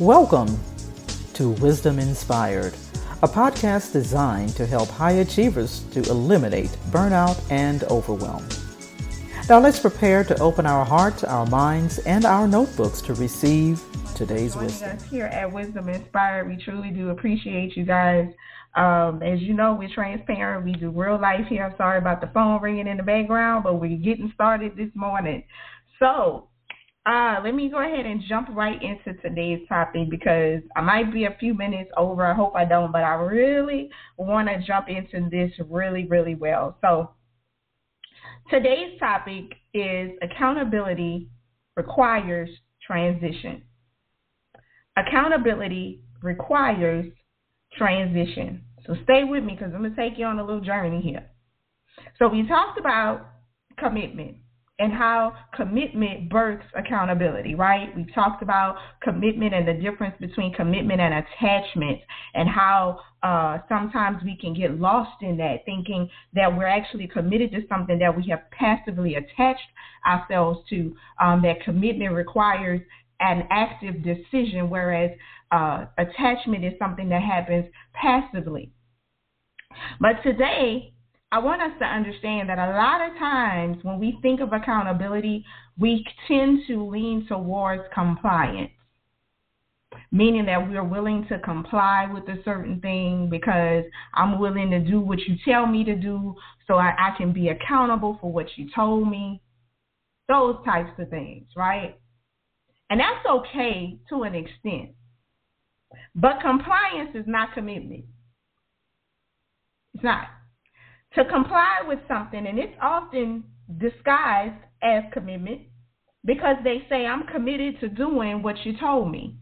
Welcome to Wisdom Inspired, a podcast designed to help high achievers to eliminate burnout and overwhelm. Now let's prepare to open our hearts, our minds, and our notebooks to receive today's wisdom. Us here at Wisdom Inspired, we truly do appreciate you guys. Um, as you know, we're transparent. We do real life here. I'm sorry about the phone ringing in the background, but we're getting started this morning. So uh, let me go ahead and jump right into today's topic because I might be a few minutes over. I hope I don't, but I really want to jump into this really, really well. So, today's topic is accountability requires transition. Accountability requires transition. So, stay with me because I'm going to take you on a little journey here. So, we talked about commitment and how commitment births accountability, right? We talked about commitment and the difference between commitment and attachment, and how uh, sometimes we can get lost in that, thinking that we're actually committed to something that we have passively attached ourselves to. Um, that commitment requires an active decision, whereas uh, attachment is something that happens passively. But today, I want us to understand that a lot of times when we think of accountability, we tend to lean towards compliance, meaning that we're willing to comply with a certain thing because I'm willing to do what you tell me to do so I, I can be accountable for what you told me. Those types of things, right? And that's okay to an extent. But compliance is not commitment. It's not to comply with something, and it's often disguised as commitment because they say, I'm committed to doing what you told me.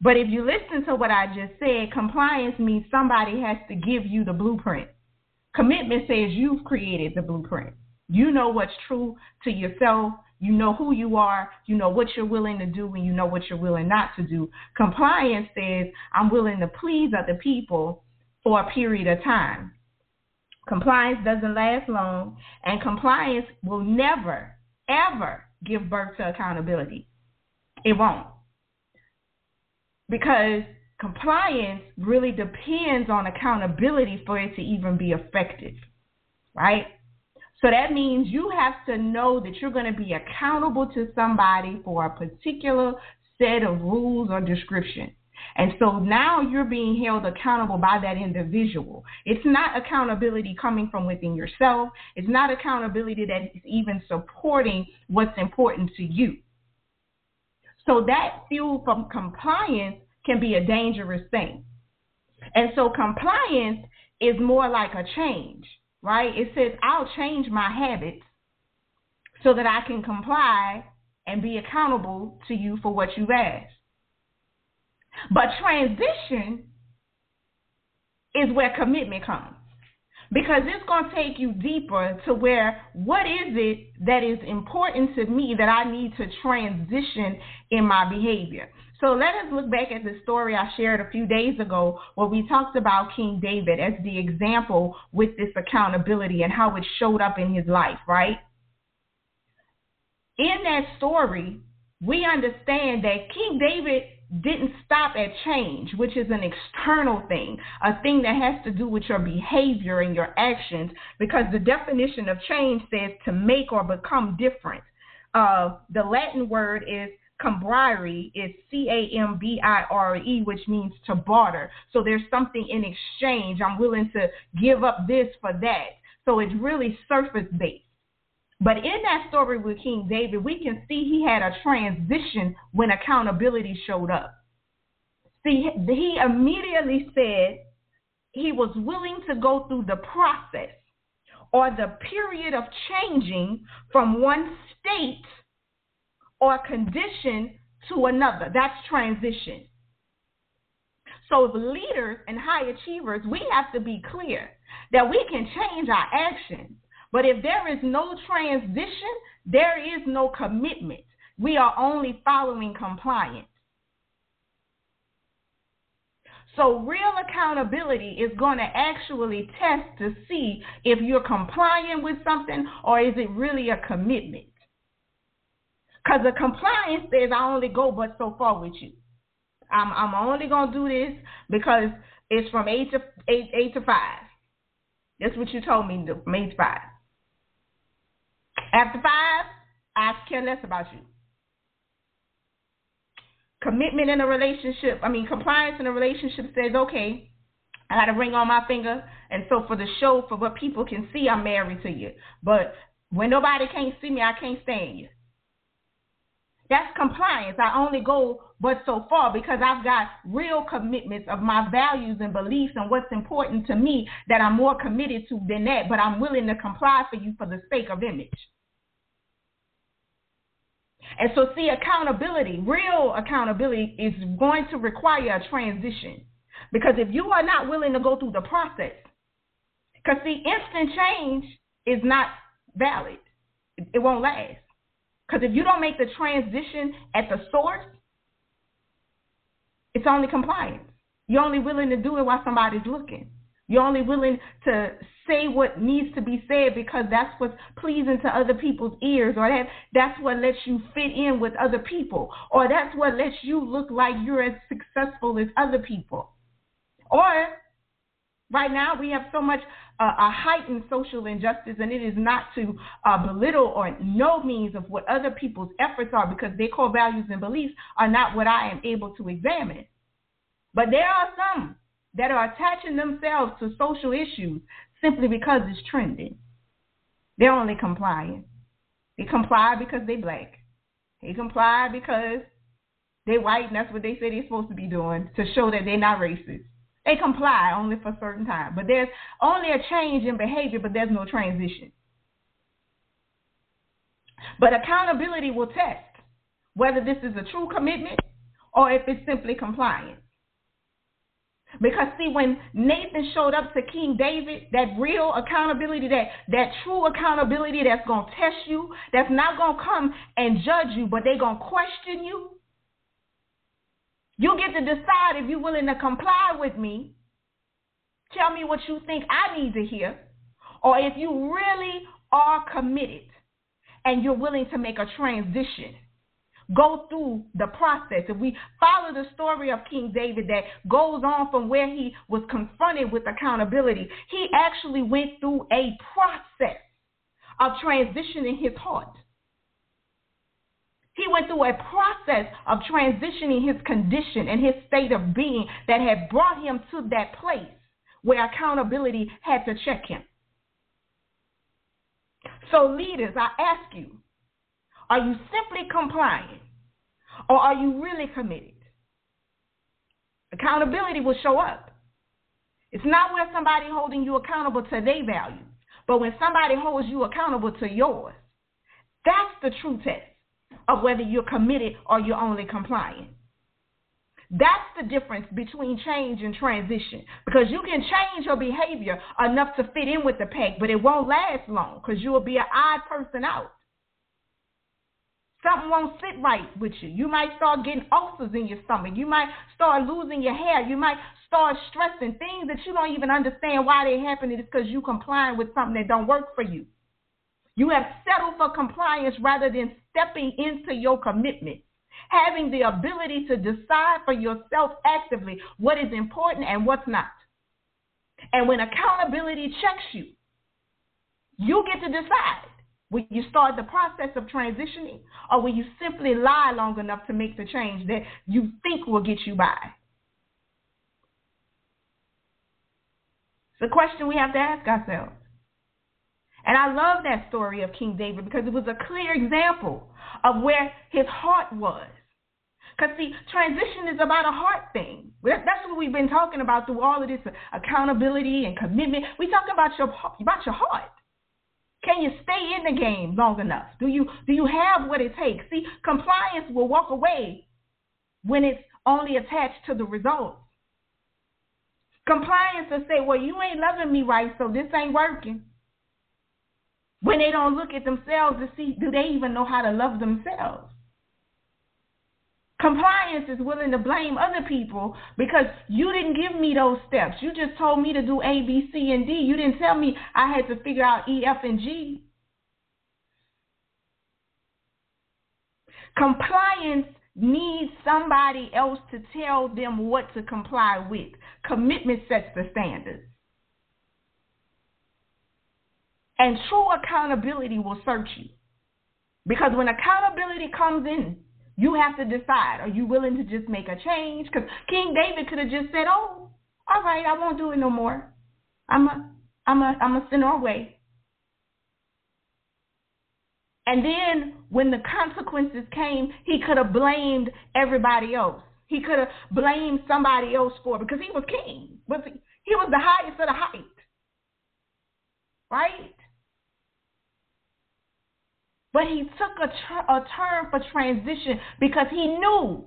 But if you listen to what I just said, compliance means somebody has to give you the blueprint. Commitment says you've created the blueprint. You know what's true to yourself. You know who you are. You know what you're willing to do and you know what you're willing not to do. Compliance says I'm willing to please other people for a period of time. Compliance doesn't last long, and compliance will never, ever give birth to accountability. It won't. Because compliance really depends on accountability for it to even be effective, right? So that means you have to know that you're going to be accountable to somebody for a particular set of rules or description. And so now you're being held accountable by that individual. It's not accountability coming from within yourself. It's not accountability that is even supporting what's important to you. So that fuel from compliance can be a dangerous thing. And so compliance is more like a change, right? It says, I'll change my habits so that I can comply and be accountable to you for what you've asked. But transition is where commitment comes. Because it's going to take you deeper to where what is it that is important to me that I need to transition in my behavior. So let us look back at the story I shared a few days ago where we talked about King David as the example with this accountability and how it showed up in his life, right? In that story, we understand that King David didn't stop at change, which is an external thing, a thing that has to do with your behavior and your actions, because the definition of change says to make or become different. Uh, the Latin word is cambiare is C A M B I R E, which means to barter. So there's something in exchange. I'm willing to give up this for that. So it's really surface based. But in that story with King David, we can see he had a transition when accountability showed up. See, he immediately said he was willing to go through the process or the period of changing from one state or condition to another. That's transition. So, as leaders and high achievers, we have to be clear that we can change our actions but if there is no transition, there is no commitment. We are only following compliance. So, real accountability is going to actually test to see if you're complying with something or is it really a commitment. Because the compliance says I only go but so far with you. I'm I'm only gonna do this because it's from eight to eight eight to five. That's what you told me to from eight to five. After five, I care less about you. Commitment in a relationship, I mean compliance in a relationship says, okay, I got a ring on my finger, and so for the show, for what people can see, I'm married to you. But when nobody can't see me, I can't stand you. That's compliance. I only go but so far because I've got real commitments of my values and beliefs and what's important to me that I'm more committed to than that, but I'm willing to comply for you for the sake of image. And so, see, accountability, real accountability, is going to require a transition. Because if you are not willing to go through the process, because see, instant change is not valid, it won't last. Because if you don't make the transition at the source, it's only compliance. You're only willing to do it while somebody's looking. You're only willing to say what needs to be said because that's what's pleasing to other people's ears, or that that's what lets you fit in with other people, or that's what lets you look like you're as successful as other people. Or right now we have so much uh, a heightened social injustice, and it is not to uh, belittle or no means of what other people's efforts are because their core values and beliefs are not what I am able to examine. But there are some that are attaching themselves to social issues simply because it's trending. They're only complying. They comply because they're black. They comply because they're white, and that's what they say they're supposed to be doing to show that they're not racist. They comply only for a certain time. But there's only a change in behavior, but there's no transition. But accountability will test whether this is a true commitment or if it's simply compliance. Because see, when Nathan showed up to King David, that real accountability, that that true accountability that's gonna test you, that's not gonna come and judge you, but they're gonna question you. You get to decide if you're willing to comply with me. Tell me what you think I need to hear. Or if you really are committed and you're willing to make a transition go through the process. If we follow the story of King David that goes on from where he was confronted with accountability, he actually went through a process of transitioning his heart. He went through a process of transitioning his condition and his state of being that had brought him to that place where accountability had to check him. So, leaders, I ask you, are you simply complying or are you really committed? Accountability will show up. It's not where somebody holding you accountable to their values, but when somebody holds you accountable to yours. That's the true test of whether you're committed or you're only complying. That's the difference between change and transition. Because you can change your behavior enough to fit in with the pack, but it won't last long because you will be an odd person out. Something won't sit right with you. You might start getting ulcers in your stomach. You might start losing your hair. You might start stressing things that you don't even understand why they happen. It's because you're complying with something that don't work for you. You have settled for compliance rather than stepping into your commitment. Having the ability to decide for yourself actively what is important and what's not. And when accountability checks you, you get to decide Will you start the process of transitioning or will you simply lie long enough to make the change that you think will get you by? It's a question we have to ask ourselves. And I love that story of King David because it was a clear example of where his heart was. Because, see, transition is about a heart thing. That's what we've been talking about through all of this accountability and commitment. We talk about your, about your heart. Can you stay in the game long enough? Do you do you have what it takes? See, compliance will walk away when it's only attached to the results. Compliance will say, "Well, you ain't loving me right, so this ain't working." When they don't look at themselves to see, do they even know how to love themselves? Compliance is willing to blame other people because you didn't give me those steps. You just told me to do A, B, C, and D. You didn't tell me I had to figure out E, F, and G. Compliance needs somebody else to tell them what to comply with. Commitment sets the standards. And true accountability will search you. Because when accountability comes in, you have to decide are you willing to just make a change? Because King David could have just said, Oh, all right, I won't do it no more. I'm a I'm a I'm a sinner away. And then when the consequences came, he could have blamed everybody else. He could have blamed somebody else for it because he was king. Was he? he was the highest of the height. Right? But he took a, a turn for transition because he knew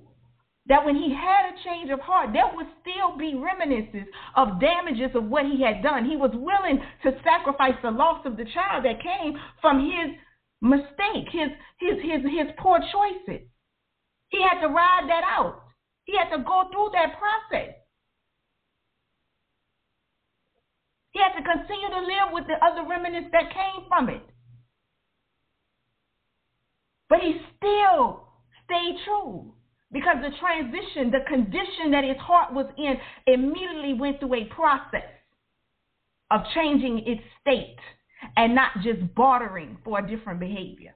that when he had a change of heart, there would still be reminiscences of damages of what he had done. He was willing to sacrifice the loss of the child that came from his mistake, his his his his poor choices. He had to ride that out. He had to go through that process. He had to continue to live with the other remnants that came from it. But he still stayed true because the transition, the condition that his heart was in, immediately went through a process of changing its state and not just bartering for a different behavior.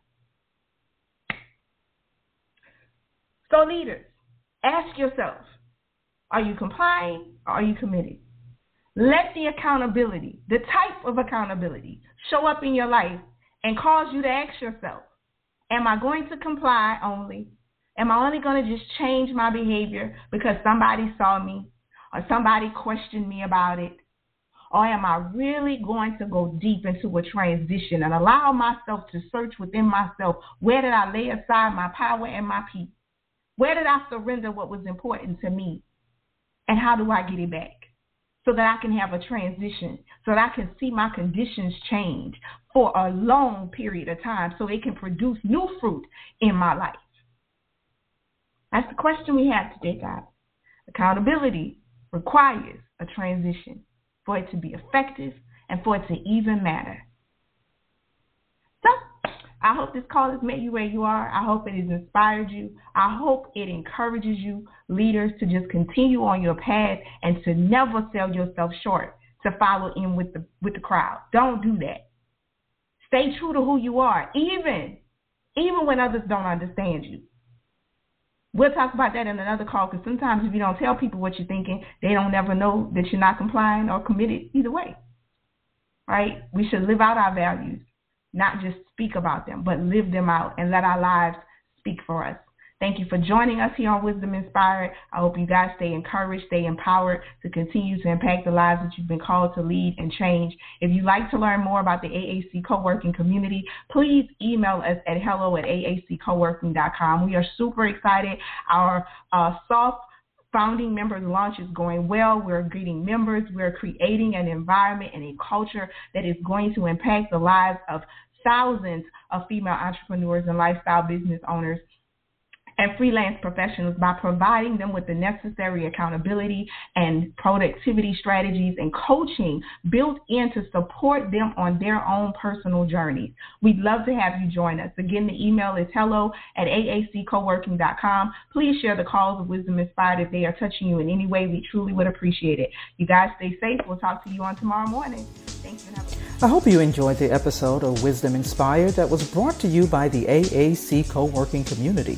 So, leaders, ask yourself are you complying or are you committed? Let the accountability, the type of accountability, show up in your life and cause you to ask yourself Am I going to comply only? Am I only going to just change my behavior because somebody saw me or somebody questioned me about it? Or am I really going to go deep into a transition and allow myself to search within myself? Where did I lay aside my power and my peace? Where did I surrender what was important to me? And how do I get it back? So that I can have a transition, so that I can see my conditions change for a long period of time so it can produce new fruit in my life. That's the question we have today, guys. Accountability requires a transition for it to be effective and for it to even matter. I hope this call has met you where you are. I hope it has inspired you. I hope it encourages you, leaders, to just continue on your path and to never sell yourself short to follow in with the with the crowd. Don't do that. Stay true to who you are, even even when others don't understand you. We'll talk about that in another call because sometimes if you don't tell people what you're thinking, they don't ever know that you're not complying or committed either way. Right? We should live out our values, not just speak about them, but live them out and let our lives speak for us. Thank you for joining us here on Wisdom Inspired. I hope you guys stay encouraged, stay empowered to continue to impact the lives that you've been called to lead and change. If you'd like to learn more about the AAC co-working community, please email us at hello at aaccoworking.com. We are super excited. Our uh, soft founding members launch is going well. We're greeting members. We're creating an environment and a culture that is going to impact the lives of thousands of female entrepreneurs and lifestyle business owners and freelance professionals by providing them with the necessary accountability and productivity strategies and coaching built in to support them on their own personal journeys. We'd love to have you join us. Again, the email is hello at aaccoworking.com. Please share the calls of Wisdom Inspired if they are touching you in any way. We truly would appreciate it. You guys stay safe. We'll talk to you on tomorrow morning. Thank you. I hope you enjoyed the episode of Wisdom Inspired that was brought to you by the AAC Co-working Community